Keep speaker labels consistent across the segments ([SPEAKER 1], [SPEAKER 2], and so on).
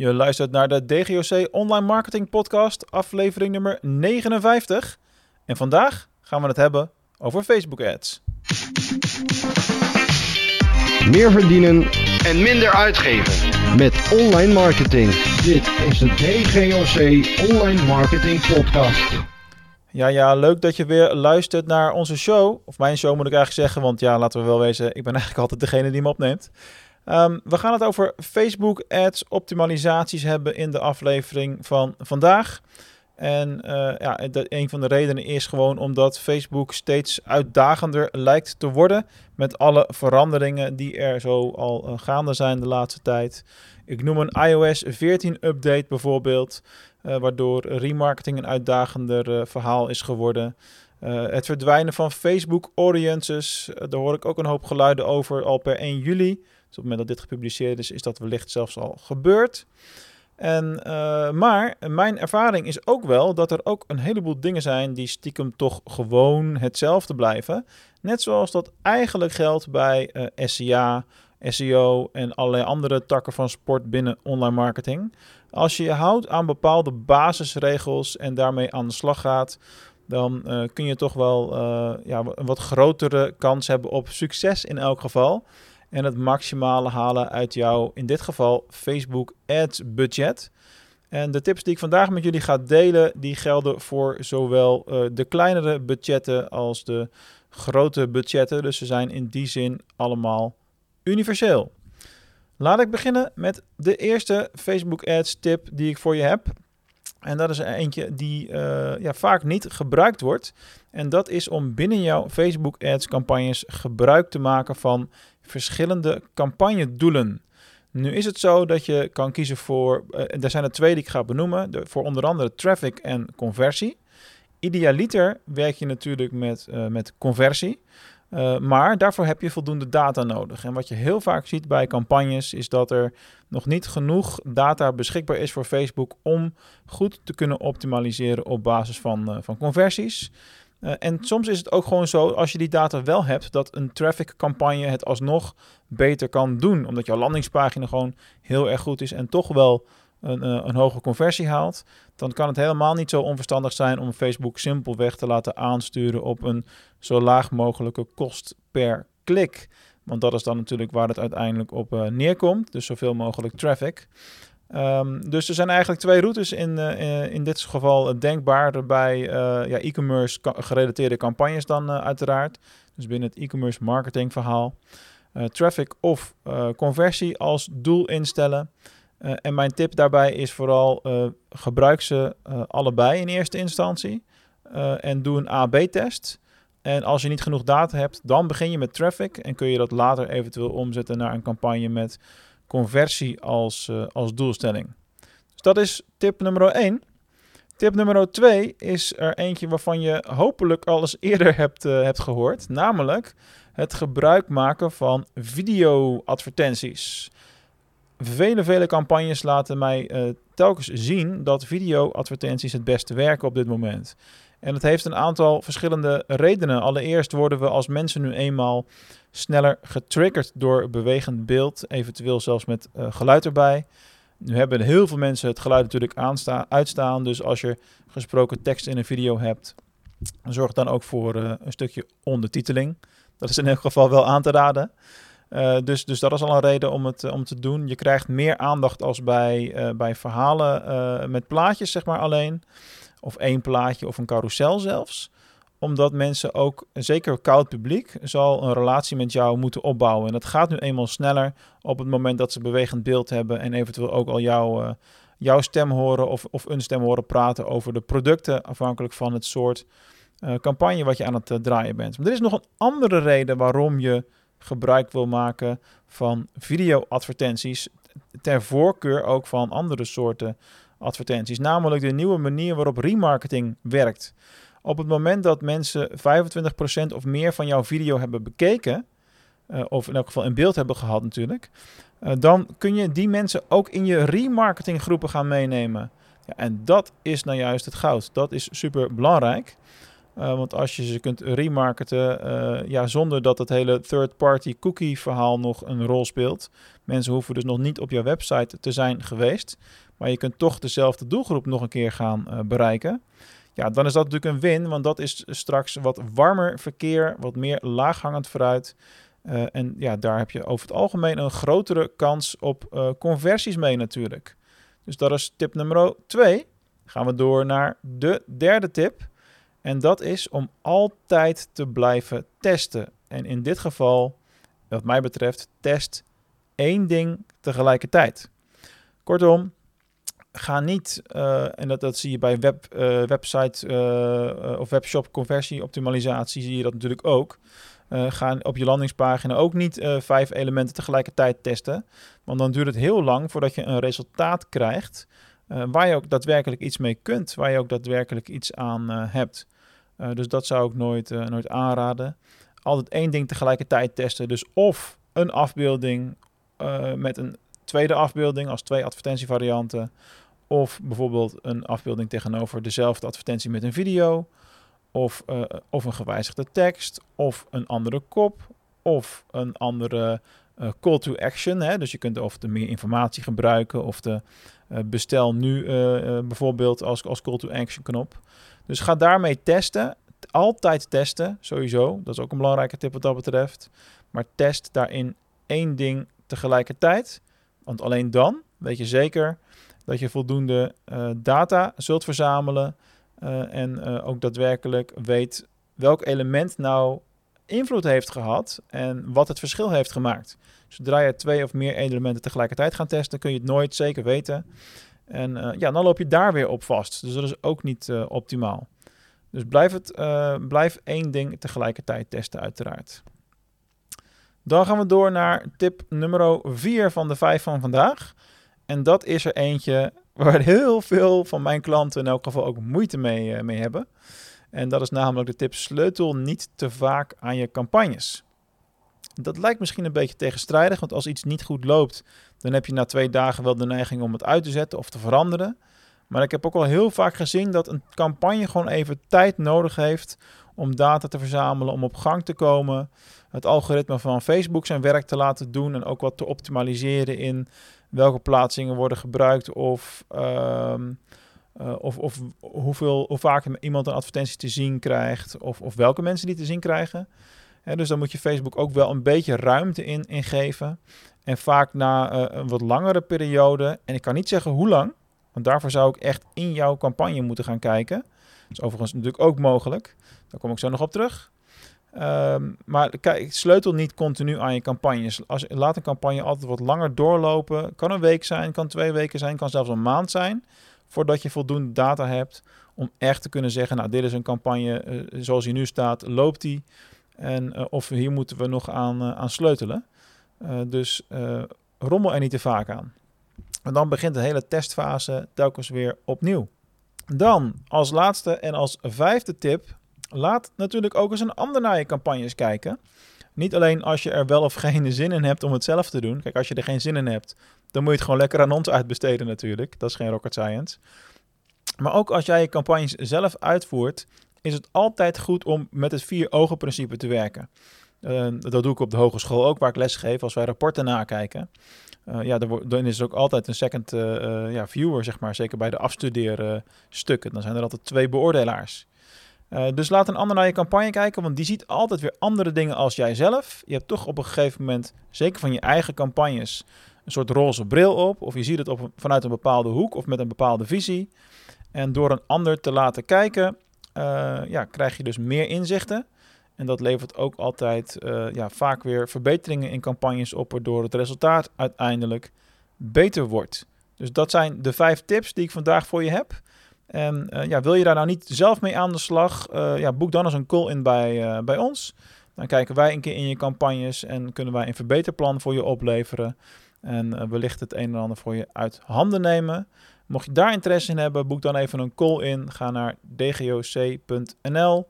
[SPEAKER 1] Je luistert naar de DGOC Online Marketing Podcast, aflevering nummer 59. En vandaag gaan we het hebben over Facebook Ads.
[SPEAKER 2] Meer verdienen
[SPEAKER 3] en minder uitgeven.
[SPEAKER 2] met online marketing.
[SPEAKER 4] Dit is de DGOC Online Marketing Podcast.
[SPEAKER 1] Ja, ja, leuk dat je weer luistert naar onze show. Of mijn show moet ik eigenlijk zeggen, want ja, laten we wel wezen, ik ben eigenlijk altijd degene die me opneemt. Ehm, we gaan het over Facebook ads optimalisaties hebben in de aflevering van vandaag. En eh, ja, een van de redenen is gewoon omdat Facebook steeds uitdagender lijkt te worden. Met alle veranderingen die er zo al uh, gaande zijn de laatste tijd. Ik noem een iOS 14 update bijvoorbeeld. Uh, waardoor remarketing een uitdagender verhaal is geworden. het verdwijnen van Facebook audiences. daar hoor ik ook een hoop geluiden over al per 1 juli. Dus op het moment dat dit gepubliceerd is, is dat wellicht zelfs al gebeurd. En, uh, maar mijn ervaring is ook wel dat er ook een heleboel dingen zijn die stiekem toch gewoon hetzelfde blijven. Net zoals dat eigenlijk geldt bij uh, SEA, SEO en allerlei andere takken van sport binnen online marketing. Als je je houdt aan bepaalde basisregels en daarmee aan de slag gaat, dan uh, kun je toch wel ja, een wat grotere kans hebben op succes in elk geval en het maximale halen uit jouw, in dit geval, Facebook Ads budget. En de tips die ik vandaag met jullie ga delen, die gelden voor zowel uh, de kleinere budgetten als de grote budgetten. Dus ze zijn in die zin allemaal universeel. Laat ik beginnen met de eerste Facebook Ads tip die ik voor je heb. En dat is eentje die uh, ja, vaak niet gebruikt wordt. En dat is om binnen jouw Facebook Ads campagnes gebruik te maken van verschillende campagnedoelen. Nu is het zo dat je kan kiezen voor, uh, er zijn er twee die ik ga benoemen, voor onder andere traffic en conversie. Idealiter werk je natuurlijk met, uh, met conversie, uh, maar daarvoor heb je voldoende data nodig. En wat je heel vaak ziet bij campagnes is dat er nog niet genoeg data beschikbaar is voor Facebook om goed te kunnen optimaliseren op basis van, van conversies. Uh, en soms is het ook gewoon zo, als je die data wel hebt, dat een traffic campagne het alsnog beter kan doen. Omdat jouw landingspagina gewoon heel erg goed is en toch wel een, uh, een hoge conversie haalt. Dan kan het helemaal niet zo onverstandig zijn om Facebook simpelweg te laten aansturen op een zo laag mogelijke kost per klik. Want dat is dan natuurlijk waar het uiteindelijk op uh, neerkomt. Dus zoveel mogelijk traffic. Um, dus er zijn eigenlijk twee routes in, uh, in dit geval denkbaar bij ja, e-commerce gerelateerde campagnes dan uiteraard. Dus binnen het e-commerce marketing verhaal. traffic of conversie als doel instellen. en mijn tip daarbij is vooral gebruik ze allebei in eerste instantie. en doe een A-B-test. En als je niet genoeg data hebt, dan begin je met traffic. En kun je dat later eventueel omzetten naar een campagne met conversie als, uh, als doelstelling. Dus dat is tip nummer 1. Tip nummer 2 is er eentje waarvan je hopelijk al eens eerder hebt, uh, hebt gehoord. Namelijk het gebruik maken van video-advertenties. Vele, vele campagnes laten mij uh, telkens zien dat video-advertenties het beste werken op dit moment. En het heeft een aantal verschillende redenen. Allereerst worden we als mensen nu eenmaal sneller getriggerd door bewegend beeld, eventueel zelfs met uh, geluid erbij. Nu hebben heel veel mensen het geluid natuurlijk uitstaan, dus als je gesproken tekst in een video hebt, zorg dan ook voor uh, een stukje ondertiteling. Dat is in elk geval wel aan te raden. Uh, dus, dus dat is al een reden om het, om te doen. Je krijgt meer aandacht als bij, bij verhalen met plaatjes, zeg maar alleen. Of één plaatje of een carousel zelfs omdat mensen ook, zeker koud publiek, zal een relatie met jou moeten opbouwen. En dat gaat nu eenmaal sneller op het moment dat ze bewegend beeld hebben en eventueel ook al jouw, uh, jouw stem horen of, of een stem horen praten over de producten, afhankelijk van het soort uh, campagne wat je aan het uh, draaien bent. Maar er is nog een andere reden waarom je gebruik wil maken van video-advertenties, ter voorkeur ook van andere soorten advertenties, namelijk de nieuwe manier waarop remarketing werkt. Op het moment dat mensen 25% of meer van jouw video hebben bekeken, uh, of in elk geval in beeld hebben gehad natuurlijk, uh, dan kun je die mensen ook in je remarketing groepen gaan meenemen. Ja, en dat is nou juist het goud. Dat is super belangrijk. Uh, want als je ze kunt remarketen, ja, zonder dat het hele third-party cookie verhaal nog een rol speelt. Mensen hoeven dus nog niet op jouw website te zijn geweest, maar je kunt toch dezelfde doelgroep nog een keer gaan bereiken. Ja, dan is dat natuurlijk een win, want dat is straks wat warmer verkeer, wat meer laaghangend vooruit. en ja, daar heb je over het algemeen een grotere kans op conversies mee natuurlijk. Dus dat is tip nummer 2. Gaan we door naar de derde tip. En dat is om altijd te blijven testen. En in dit geval, wat mij betreft, test één ding tegelijkertijd. Kortom, ga niet, uh, en dat, dat zie je bij web, uh, website uh, of webshop conversie optimalisatie, zie je dat natuurlijk ook. ga op je landingspagina ook niet vijf elementen tegelijkertijd testen. Want dan duurt het heel lang voordat je een resultaat krijgt waar je ook daadwerkelijk iets mee kunt, waar je ook daadwerkelijk iets aan hebt. Dus dat zou ik nooit, nooit aanraden. Altijd één ding tegelijkertijd testen. Dus of een afbeelding met een tweede afbeelding als twee advertentievarianten. Of bijvoorbeeld een afbeelding tegenover dezelfde advertentie met een video. Of, of een gewijzigde tekst. Of een andere kop. Of een andere call to action. Hè? Dus je kunt of de meer informatie gebruiken. Of de bestel nu bijvoorbeeld als, als call to action knop. Dus ga daarmee testen. Altijd testen, sowieso. Dat is ook een belangrijke tip wat dat betreft. Maar test daarin één ding tegelijkertijd. Want alleen dan weet je zeker dat je voldoende uh, data zult verzamelen. Uh, en uh, ook daadwerkelijk weet welk element nou invloed heeft gehad en wat het verschil heeft gemaakt. Zodra je twee of meer elementen tegelijkertijd gaat testen, kun je het nooit zeker weten. En ja, dan loop je daar weer op vast. Dus dat is ook niet optimaal. Dus blijf, het, blijf één ding tegelijkertijd testen, uiteraard. Dan gaan we door naar tip nummer 4 van de 5 van vandaag. En dat is er eentje waar heel veel van mijn klanten in elk geval ook moeite mee, mee hebben. En dat is namelijk de tip: sleutel niet te vaak aan je campagnes. Dat lijkt misschien een beetje tegenstrijdig, want als iets niet goed loopt, dan heb je na twee dagen wel de neiging om het uit te zetten of te veranderen. Maar ik heb ook al heel vaak gezien dat een campagne gewoon even tijd nodig heeft om data te verzamelen, om op gang te komen. Het algoritme van Facebook zijn werk te laten doen en ook wat te optimaliseren in welke plaatsingen worden gebruikt of, uh, uh, of, of hoeveel, hoe vaak iemand een advertentie te zien krijgt of, of welke mensen die te zien krijgen. dus dan moet je Facebook ook wel een beetje ruimte in, geven. En vaak na uh, een wat langere periode, en ik kan niet zeggen hoe lang, want daarvoor zou ik echt in jouw campagne moeten gaan kijken. Dat is overigens natuurlijk ook mogelijk. Daar kom ik zo nog op terug. Um, maar kijk, sleutel niet continu aan je campagnes. Als, laat een campagne altijd wat langer doorlopen. Kan een week zijn, kan twee weken zijn, kan zelfs een maand zijn. Voordat je voldoende data hebt om echt te kunnen zeggen: Nou, dit is een campagne uh, zoals die nu staat, loopt die. En uh, of hier moeten we nog aan, uh, aan sleutelen. Dus rommel er niet te vaak aan. En dan begint de hele testfase telkens weer opnieuw. Dan als laatste en als vijfde tip, laat natuurlijk ook eens een ander naar je campagnes kijken. Niet alleen als je er wel of geen zin in hebt om het zelf te doen. Kijk, als je er geen zin in hebt, dan moet je het gewoon lekker aan ons uitbesteden natuurlijk. Dat is geen rocket science. Maar ook als jij je campagnes zelf uitvoert, is het altijd goed om met het vier ogen principe te werken. Uh, dat doe ik op de hogeschool ook, waar ik les geef als wij rapporten nakijken. Uh, ja, dan is er ook altijd een second uh, ja, viewer, zeg maar. Zeker bij de afstudeerstukken. Dan zijn er altijd twee beoordelaars. dus laat een ander naar je campagne kijken, want die ziet altijd weer andere dingen als jijzelf. Je hebt toch op een gegeven moment, zeker van je eigen campagnes, een soort roze bril op. Of je ziet het op, vanuit een bepaalde hoek of met een bepaalde visie. En door een ander te laten kijken, ja, krijg je dus meer inzichten. En dat levert ook altijd uh, ja, vaak weer verbeteringen in campagnes op, waardoor het resultaat uiteindelijk beter wordt. Dus dat zijn de vijf tips die ik vandaag voor je heb. En uh, ja, wil je daar nou niet zelf mee aan de slag? Uh, ja, boek dan eens een call in bij, bij ons. Dan kijken wij een keer in je campagnes en kunnen wij een verbeterplan voor je opleveren. En wellicht het een en ander voor je uit handen nemen. Mocht je daar interesse in hebben, boek dan even een call in. Ga naar dgoc.nl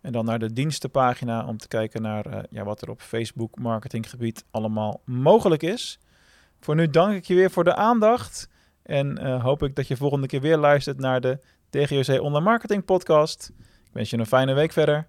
[SPEAKER 1] en dan naar de dienstenpagina om te kijken naar uh, ja, wat er op Facebook marketinggebied allemaal mogelijk is. Voor nu dank ik je weer voor de aandacht. En uh, hoop ik dat je volgende keer weer luistert naar de DGOC Online Marketing Podcast. wens je een fijne week verder.